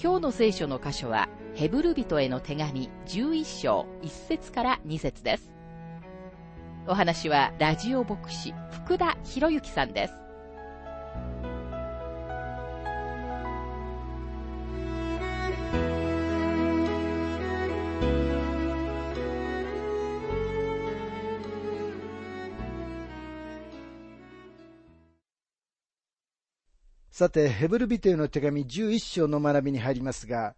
今日の聖書の箇所は、ヘブル人への手紙11章1節から2節です。お話は、ラジオ牧師、福田博之さんです。さて、ヘブル人への手紙11章の学びに入りますが、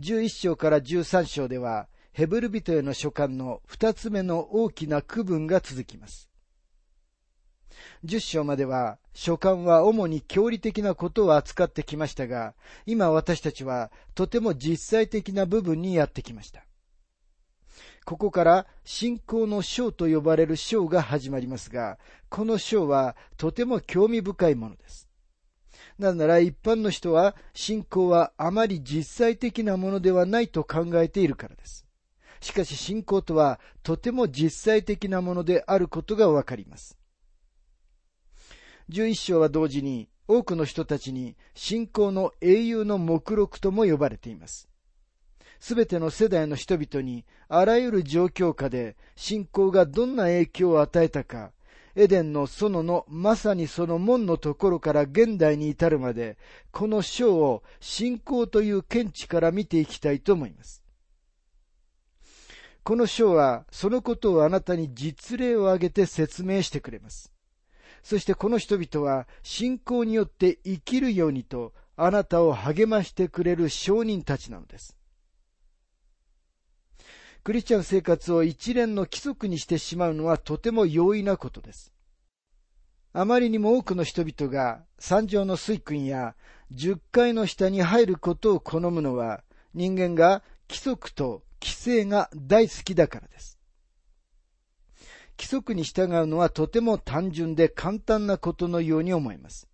11章から13章では、ヘブル人への書簡の二つ目の大きな区分が続きます。10章までは、書簡は主に教理的なことを扱ってきましたが、今私たちはとても実際的な部分にやってきました。ここから信仰の章と呼ばれる章が始まりますが、この章はとても興味深いものです。なぜなら一般の人は信仰はあまり実際的なものではないと考えているからです。しかし信仰とはとても実際的なものであることがわかります。11章は同時に多くの人たちに信仰の英雄の目録とも呼ばれています。すべての世代の人々にあらゆる状況下で信仰がどんな影響を与えたか、エデンの園のまさにその門のところから現代に至るまで、この章を信仰という見地から見ていきたいと思います。この章はそのことをあなたに実例を挙げて説明してくれます。そしてこの人々は信仰によって生きるようにとあなたを励ましてくれる証人たちなのです。クリスチャン生活を一連の規則にしてしまうのはとても容易なことです。あまりにも多くの人々が山上の水訓や十階の下に入ることを好むのは人間が規則と規制が大好きだからです。規則に従うのはとても単純で簡単なことのように思います。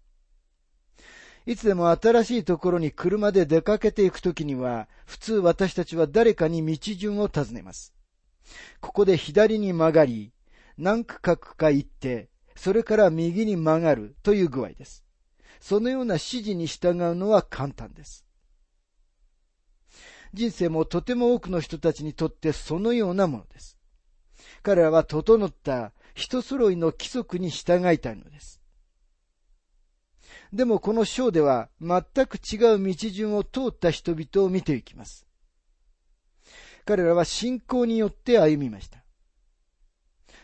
いつでも新しいところに車で出かけていくときには、普通私たちは誰かに道順を尋ねます。ここで左に曲がり、何区画か行って、それから右に曲がるという具合です。そのような指示に従うのは簡単です。人生もとても多くの人たちにとってそのようなものです。彼らは整った人揃いの規則に従いたいのです。でもこの章では全く違う道順を通った人々を見ていきます。彼らは信仰によって歩みました。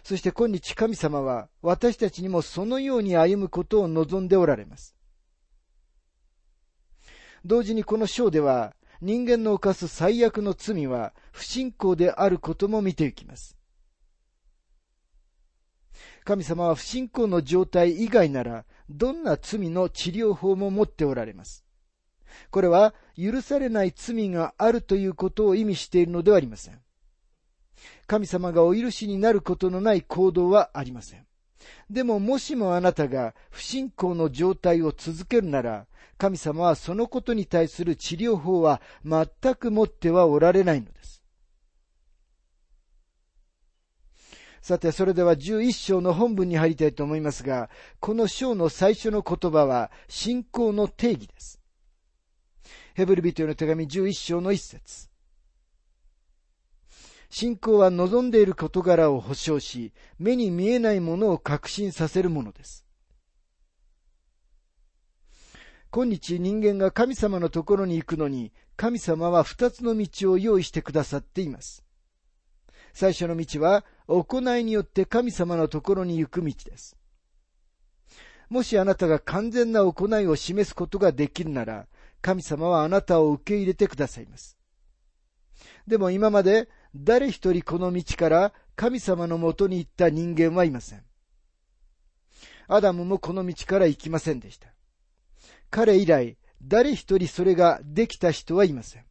そして今日神様は私たちにもそのように歩むことを望んでおられます。同時にこの章では人間の犯す最悪の罪は不信仰であることも見ていきます。神様は不信仰の状態以外ならどんな罪の治療法も持っておられます。これは許されない罪があるということを意味しているのではありません。神様がお許しになることのない行動はありません。でももしもあなたが不信仰の状態を続けるなら、神様はそのことに対する治療法は全く持ってはおられないのです。さて、それでは11章の本文に入りたいと思いますが、この章の最初の言葉は信仰の定義です。ヘブル人への手紙11章の一節。信仰は望んでいる事柄を保証し、目に見えないものを確信させるものです。今日人間が神様のところに行くのに、神様は二つの道を用意してくださっています。最初の道は、行いによって神様のところに行く道です。もしあなたが完全な行いを示すことができるなら、神様はあなたを受け入れてくださいます。でも今まで誰一人この道から神様のもとに行った人間はいません。アダムもこの道から行きませんでした。彼以来、誰一人それができた人はいません。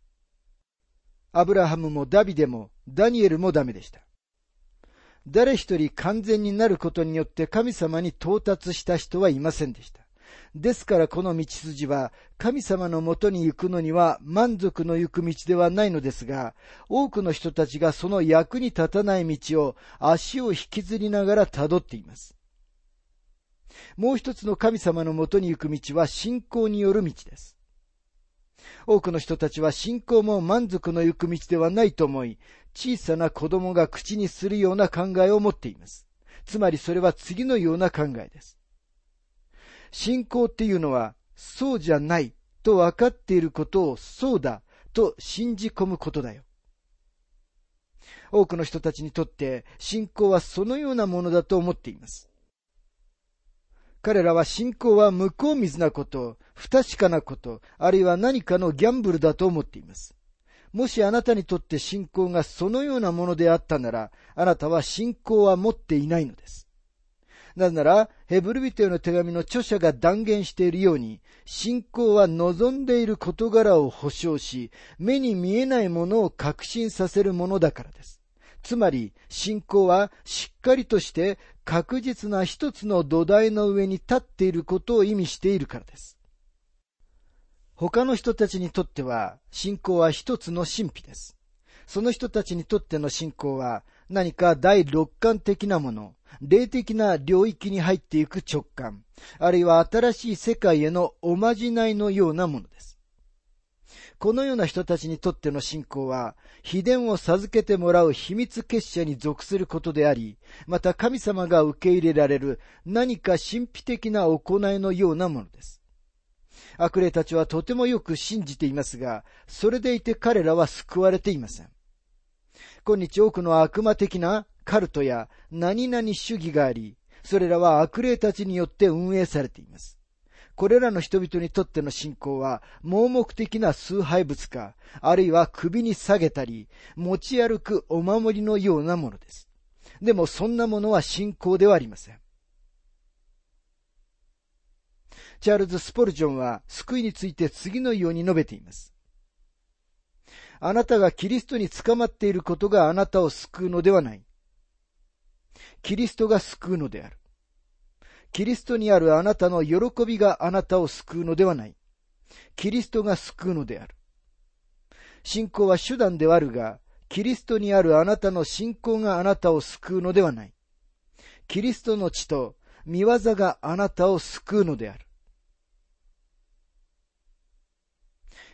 アブラハムもダビデもダニエルもダメでした。誰一人完全になることによって神様に到達した人はいませんでした。ですからこの道筋は神様のもとに行くのには満足の行く道ではないのですが、多くの人たちがその役に立たない道を足を引きずりながら辿っています。もう一つの神様のもとに行く道は信仰による道です。多くの人たちは信仰も満足の行く道ではないと思い、小さな子供が口にするような考えを持っています。つまりそれは次のような考えです。信仰っていうのは、そうじゃないと分かっていることをそうだと信じ込むことだよ。多くの人たちにとって信仰はそのようなものだと思っています。彼らは信仰は向こう水なこと、不確かなこと、あるいは何かのギャンブルだと思っています。もしあなたにとって信仰がそのようなものであったなら、あなたは信仰は持っていないのです。なぜなら、ヘブルビテの手紙の著者が断言しているように、信仰は望んでいる事柄を保証し、目に見えないものを確信させるものだからです。つまり、信仰はしっかりとして確実な一つの土台の上に立っていることを意味しているからです。他の人たちにとっては、信仰は一つの神秘です。その人たちにとっての信仰は、何か第六感的なもの、霊的な領域に入っていく直感、あるいは新しい世界へのおまじないのようなものです。このような人たちにとっての信仰は、秘伝を授けてもらう秘密結社に属することであり、また神様が受け入れられる何か神秘的な行いのようなものです。悪霊たちはとてもよく信じていますが、それでいて彼らは救われていません。今日多くの悪魔的なカルトや何々主義があり、それらは悪霊たちによって運営されています。これらの人々にとっての信仰は盲目的な崇拝物か、あるいは首に下げたり、持ち歩くお守りのようなものです。でもそんなものは信仰ではありません。チャールズ・スポルジョンは救いについて次のように述べています。あなたがキリストに捕まっていることがあなたを救うのではない。キリストが救うのである。キリストにあるあなたの喜びがあなたを救うのではない。キリストが救うのである。信仰は手段ではあるが、キリストにあるあなたの信仰があなたを救うのではない。キリストの血と見業があなたを救うのである。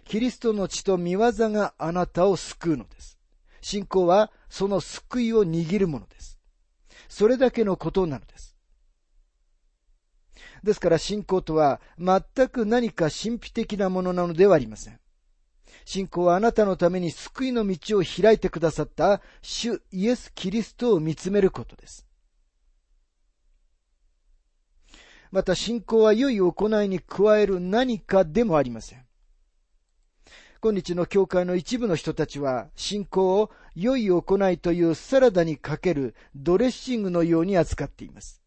キリストの血と見業があなたを救うのです。信仰はその救いを握るものです。それだけのことなのです。ですから信仰とは全く何か神秘的なものなのではありません。信仰はあなたのために救いの道を開いてくださった主イエス・キリストを見つめることです。また信仰は良い行いに加える何かでもありません。今日の教会の一部の人たちは、信仰を良い行いというサラダにかけるドレッシングのように扱っています。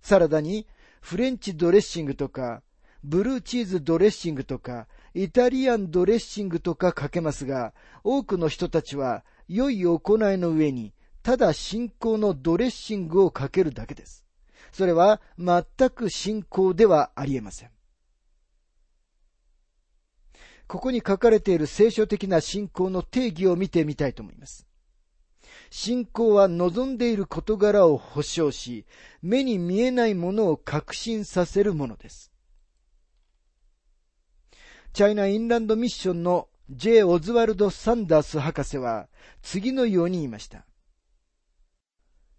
サラダにフレンチドレッシングとか、ブルーチーズドレッシングとか、イタリアンドレッシングとかかけますが、多くの人たちは良い行いの上に、ただ信仰のドレッシングをかけるだけです。それは全く信仰ではありえません。ここに書かれている聖書的な信仰の定義を見てみたいと思います。信仰は望んでいる事柄を保証し、目に見えないものを確信させるものです。チャイナ・インランド・ミッションの J. オズワルド・サンダース博士は次のように言いました。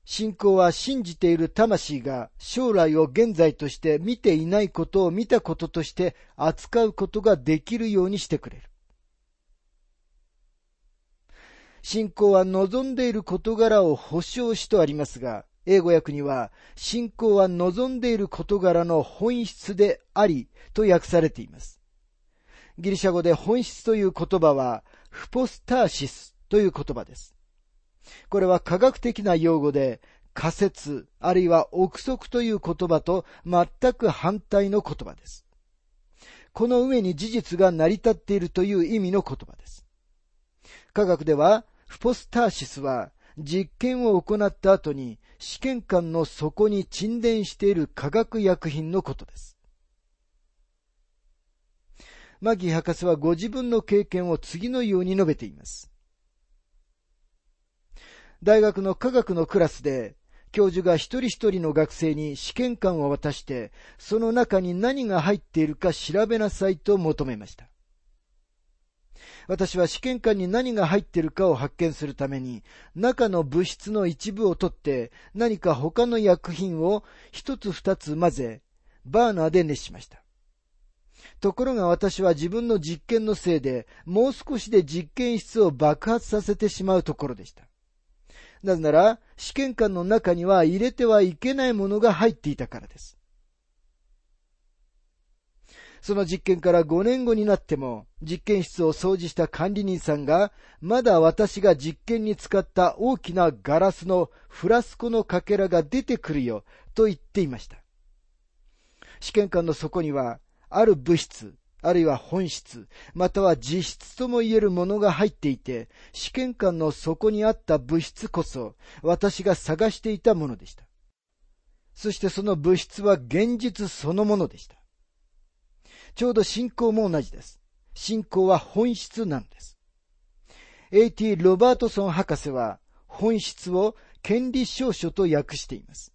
信仰は信じている魂が将来を現在として見ていないことを見たこととして扱うことができるようにしてくれる。信仰は望んでいる事柄を保証しとありますが、英語訳には、信仰は望んでいる事柄の本質でありと訳されています。ギリシャ語で本質という言葉は、フポスターシスという言葉です。これは科学的な用語で、仮説、あるいは憶測という言葉と全く反対の言葉です。この上に事実が成り立っているという意味の言葉です。科学では、フポスターシスは実験を行った後に試験管の底に沈殿している化学薬品のことです。マギ博士はご自分の経験を次のように述べています。大学の科学のクラスで教授が一人一人の学生に試験管を渡して、その中に何が入っているか調べなさいと求めました。私は試験管に何が入っているかを発見するために、中の物質の一部を取って、何か他の薬品を一つ二つ混ぜ、バーナーで熱しました。ところが私は自分の実験のせいで、もう少しで実験室を爆発させてしまうところでした。なぜなら、試験管の中には入れてはいけないものが入っていたからです。その実験から5年後になっても、実験室を掃除した管理人さんが、まだ私が実験に使った大きなガラスのフラスコのかけらが出てくるよ、と言っていました。試験管の底には、ある物質、あるいは本質、または実質とも言えるものが入っていて、試験管の底にあった物質こそ、私が探していたものでした。そしてその物質は現実そのものでした。ちょうど信仰も同じです。信仰は本質なんです。A.T. ロバートソン博士は、本質を権利証書と訳しています。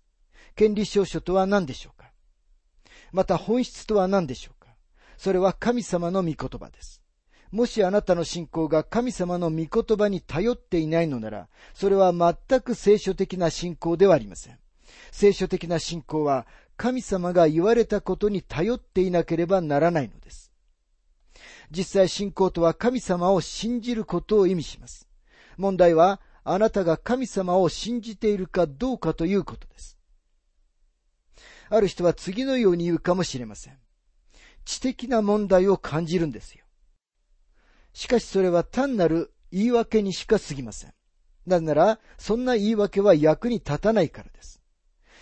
権利証書とは何でしょうか？また本質とは何でしょうそれは神様の御言葉です。もしあなたの信仰が神様の御言葉に頼っていないのなら、それは全く聖書的な信仰ではありません。聖書的な信仰は神様が言われたことに頼っていなければならないのです。実際信仰とは神様を信じることを意味します。問題はあなたが神様を信じているかどうかということです。ある人は次のように言うかもしれません。知的な問題を感じるんですよ。しかしそれは単なる言い訳にしか過ぎません。なぜなら、そんな言い訳は役に立たないからです。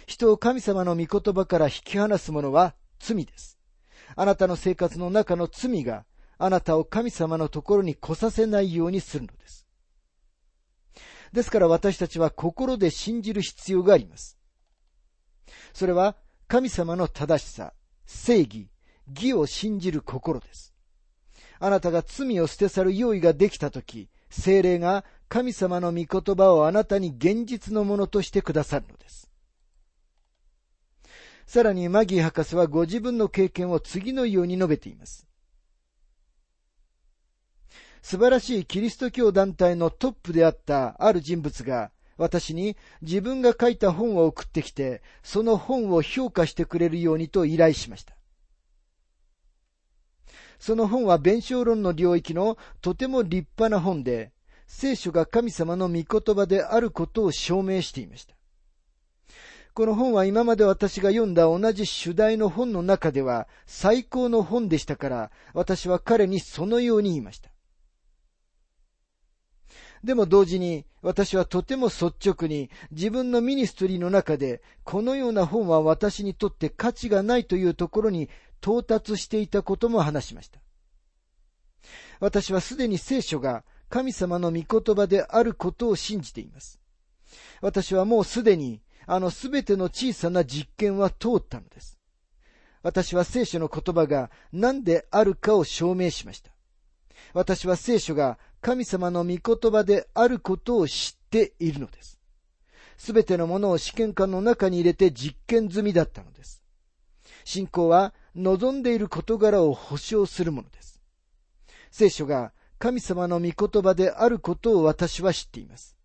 人を神様の御言葉から引き離すものは罪です。あなたの生活の中の罪があなたを神様のところに来させないようにするのです。ですから私たちは心で信じる必要があります。それは神様の正しさ、正義、義を信じる心です。あなたが罪を捨て去る用意ができたとき、精霊が神様の御言葉をあなたに現実のものとしてくださるのです。さらにマギー博士はご自分の経験を次のように述べています。素晴らしいキリスト教団体のトップであったある人物が私に自分が書いた本を送ってきて、その本を評価してくれるようにと依頼しました。その本は弁証論の領域のとても立派な本で、聖書が神様の御言葉であることを証明していました。この本は今まで私が読んだ同じ主題の本の中では最高の本でしたから、私は彼にそのように言いました。でも同時に私はとても率直に自分のミニストリーの中でこのような本は私にとって価値がないというところに到達していたことも話しました。私はすでに聖書が神様の御言葉であることを信じています。私はもうすでにあのすべての小さな実験は通ったのです。私は聖書の言葉が何であるかを証明しました。私は聖書が神様の御言葉であることを知っているのです。すべてのものを試験管の中に入れて実験済みだったのです。信仰は望んでいる事柄を保証するものです。聖書が神様の御言葉であることを私は知っています。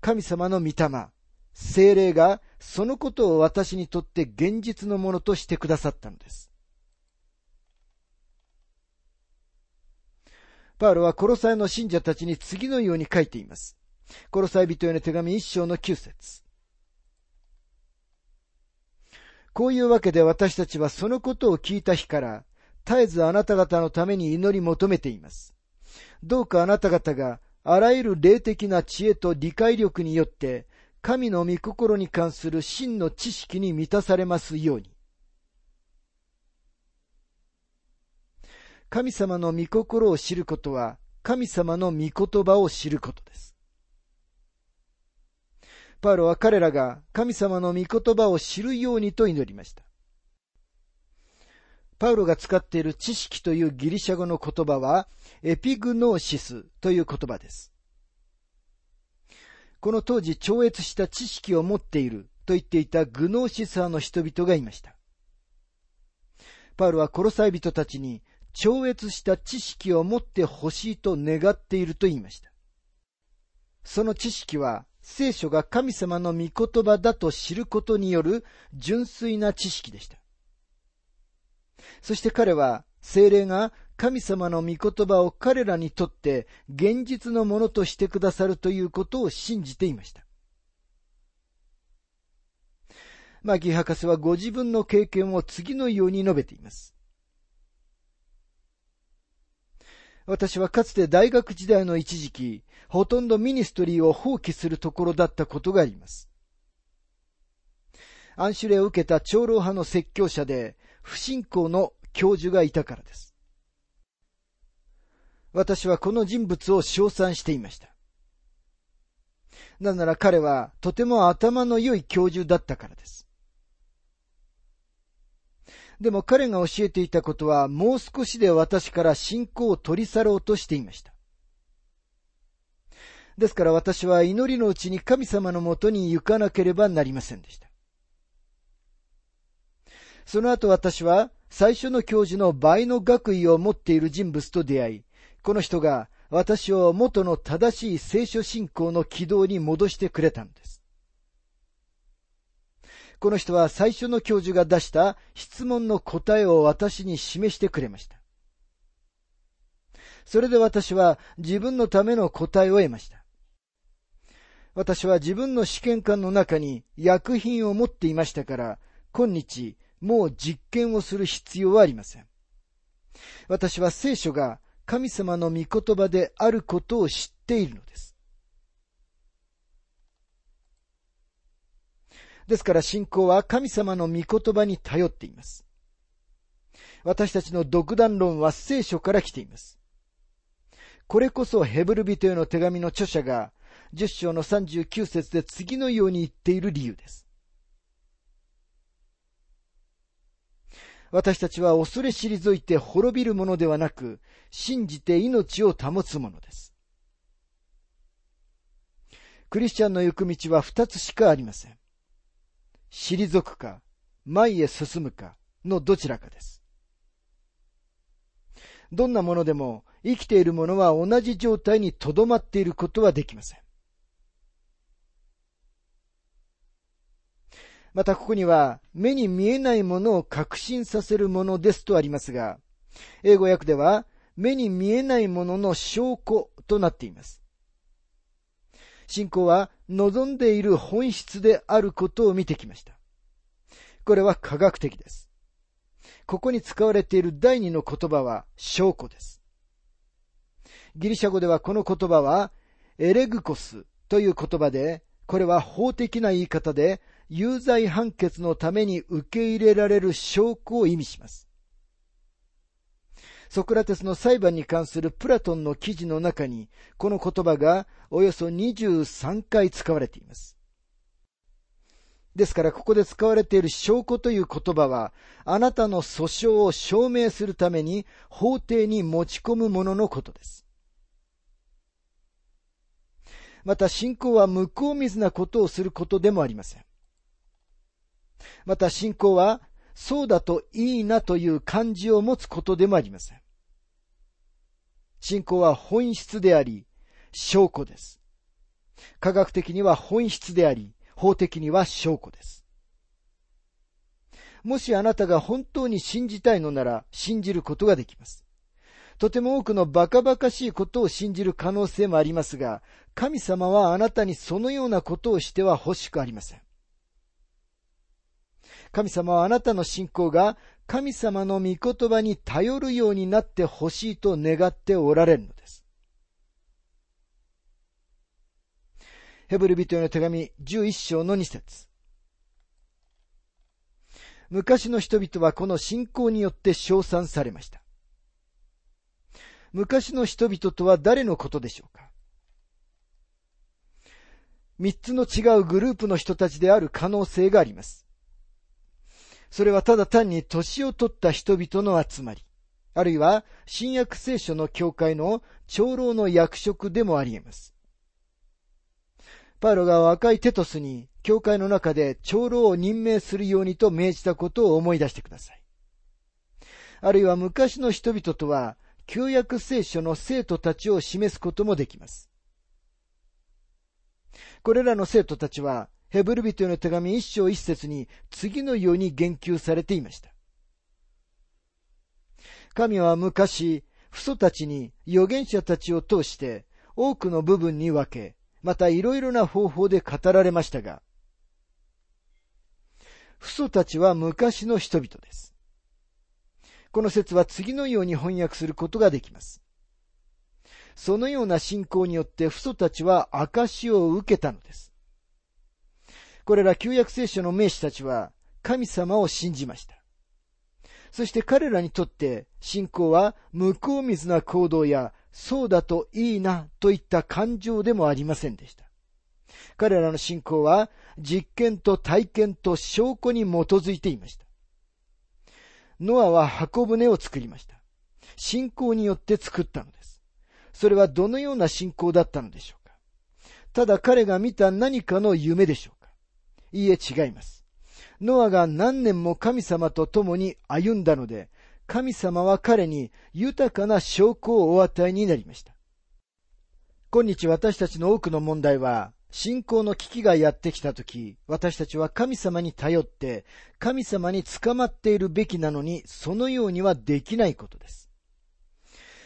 神様の御霊、精霊がそのことを私にとって現実のものとしてくださったのです。パウロはコロサイの信者たちに次のように書いています。コロサイ人への手紙一章の九節こういうわけで私たちはそのことを聞いた日から、絶えずあなた方のために祈り求めています。どうかあなた方があらゆる霊的な知恵と理解力によって、神の御心に関する真の知識に満たされますように。神様の御心を知ることは、神様の御言葉を知ることです。パウロは彼らが神様の御言葉を知るようにと祈りました。パウロが使っている知識というギリシャ語の言葉は、エピグノーシスという言葉です。この当時超越した知識を持っていると言っていたグノーシス派の人々がいました。パウロはコロサイ人たちに超越した知識を持ってほしいと願っていると言いました。その知識は聖書が神様の御言葉だと知ることによる純粋な知識でした。そして彼は精霊が神様の御言葉を彼らにとって現実のものとしてくださるということを信じていました。マギ博士はご自分の経験を次のように述べています。私はかつて大学時代の一時期、ほとんどミニストリーを放棄するところだったことがあります。暗種例を受けた長老派の説教者で、不信仰の教授がいたからです。私はこの人物を称賛していました。なぜなら彼はとても頭の良い教授だったからです。でも彼が教えていたことはもう少しで私から信仰を取り去ろうとしていました。ですから私は祈りのうちに神様のもとに行かなければなりませんでした。その後私は最初の教授の倍の学位を持っている人物と出会い、この人が私を元の正しい聖書信仰の軌道に戻してくれたんです。この人は最初の教授が出した質問の答えを私に示してくれました。それで私は自分のための答えを得ました。私は自分の試験官の中に薬品を持っていましたから、今日もう実験をする必要はありません。私は聖書が神様の御言葉であることを知っているのです。ですから信仰は神様の御言葉に頼っています。私たちの独断論は聖書から来ています。これこそヘブル人への手紙の著者が10章の39節で次のように言っている理由です。私たちは恐れ退いて滅びるものではなく、信じて命を保つものです。クリスチャンの行く道は二つしかありません。退くか、前へ進むかのどちらかです。どんなものでも生きているものは同じ状態にとどまっていることはできません。またここには、目に見えないものを確信させるものですとありますが、英語訳では、目に見えないものの証拠となっています。信仰は望んでいる本質であることを見てきました。これは科学的です。ここに使われている第二の言葉は証拠です。ギリシャ語ではこの言葉はエレグコスという言葉で、これは法的な言い方で有罪判決のために受け入れられる証拠を意味します。ソクラテスの裁判に関するプラトンの記事の中に、この言葉がおよそ23回使われています。ですから、ここで使われている証拠という言葉は、あなたの訴訟を証明するために法廷に持ち込むもののことです。また、信仰は向こう水なことをすることでもありません。また信仰は、そうだといいなという感じを持つことでもありません。信仰は本質であり、証拠です。科学的には本質であり、法的には証拠です。もしあなたが本当に信じたいのなら信じることができます。とても多くのバカバカしいことを信じる可能性もありますが、神様はあなたにそのようなことをしては欲しくありません。神様はあなたの信仰が神様の御言葉に頼るようになってほしいと願っておられるのです。ヘブル人への手紙11章の2節昔の人々はこの信仰によって称賛されました。昔の人々とは誰のことでしょうか三つの違うグループの人たちである可能性があります。それはただ単に年を取った人々の集まり、あるいは新約聖書の教会の長老の役職でもあり得ます。パウロが若いテトスに教会の中で長老を任命するようにと命じたことを思い出してください。あるいは昔の人々とは旧約聖書の生徒たちを示すこともできます。これらの生徒たちは、ヘブル人への手紙一章一節に次のように言及されていました。神は昔、父祖たちに預言者たちを通して多くの部分に分け、またいろいろな方法で語られましたが、父祖たちは昔の人々です。この説は次のように翻訳することができます。そのような信仰によって父祖たちは証を受けたのです。これら旧約聖書の名士たちは神様を信じました。そして彼らにとって信仰は向こう水な行動やそうだといいなといった感情でもありませんでした。彼らの信仰は実験と体験と証拠に基づいていました。ノアは箱舟を作りました。信仰によって作ったのです。それはどのような信仰だったのでしょうかただ彼が見た何かの夢でしょうかいいえ違います。ノアが何年も神様と共に歩んだので、神様は彼に豊かな証拠をお与えになりました。今日私たちの多くの問題は、信仰の危機がやってきたとき、私たちは神様に頼って、神様に捕まっているべきなのに、そのようにはできないことです。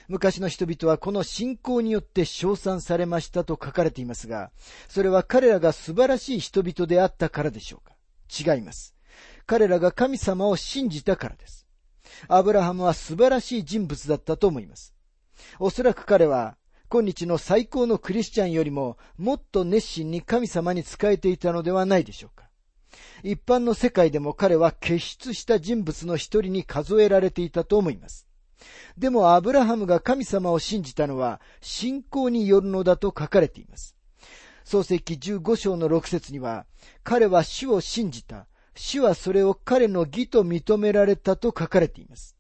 昔の人々はこの信仰によって称賛されましたと書かれていますが、それは彼らが素晴らしい人々であったからでしょうか？違います。彼らが神様を信じたからです。アブラハムは素晴らしい人物だったと思います。おそらく彼は、今日の最高のクリスチャンよりももっと熱心に神様に仕えていたのではないでしょうか。一般の世界でも彼は傑出した人物の一人に数えられていたと思います。でもアブラハムが神様を信じたのは信仰によるのだと書かれています。創世記15章の6節には、彼は主を信じた。主はそれを彼の義と認められたと書かれています。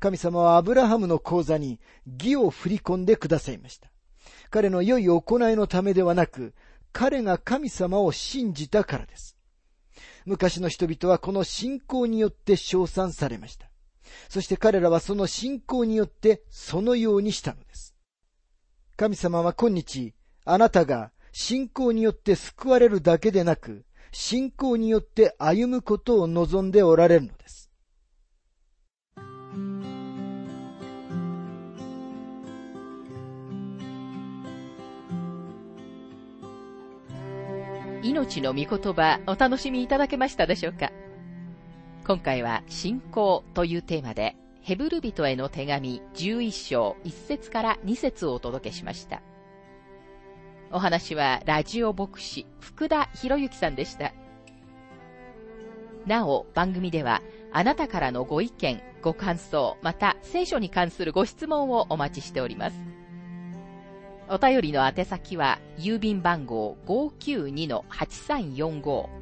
神様はアブラハムの口座に義を振り込んでくださいました。彼の良い行いのためではなく、彼が神様を信じたからです。昔の人々はこの信仰によって称賛されました。そして彼らはその信仰によってそのようにしたのです。神様は今日、あなたが信仰によって救われるだけでなく、信仰によって歩むことを望んでおられるのです。命の御言葉お楽しみいただけましたでしょうか？今回は信仰というテーマで、ヘブル人への手紙11章1節から2節をお届けしました。お話はラジオ牧師福田博之さんでした。なお、番組ではあなたからのご意見、ご感想、また聖書に関するご質問をお待ちしております。お便りの宛先は郵便番号592-8345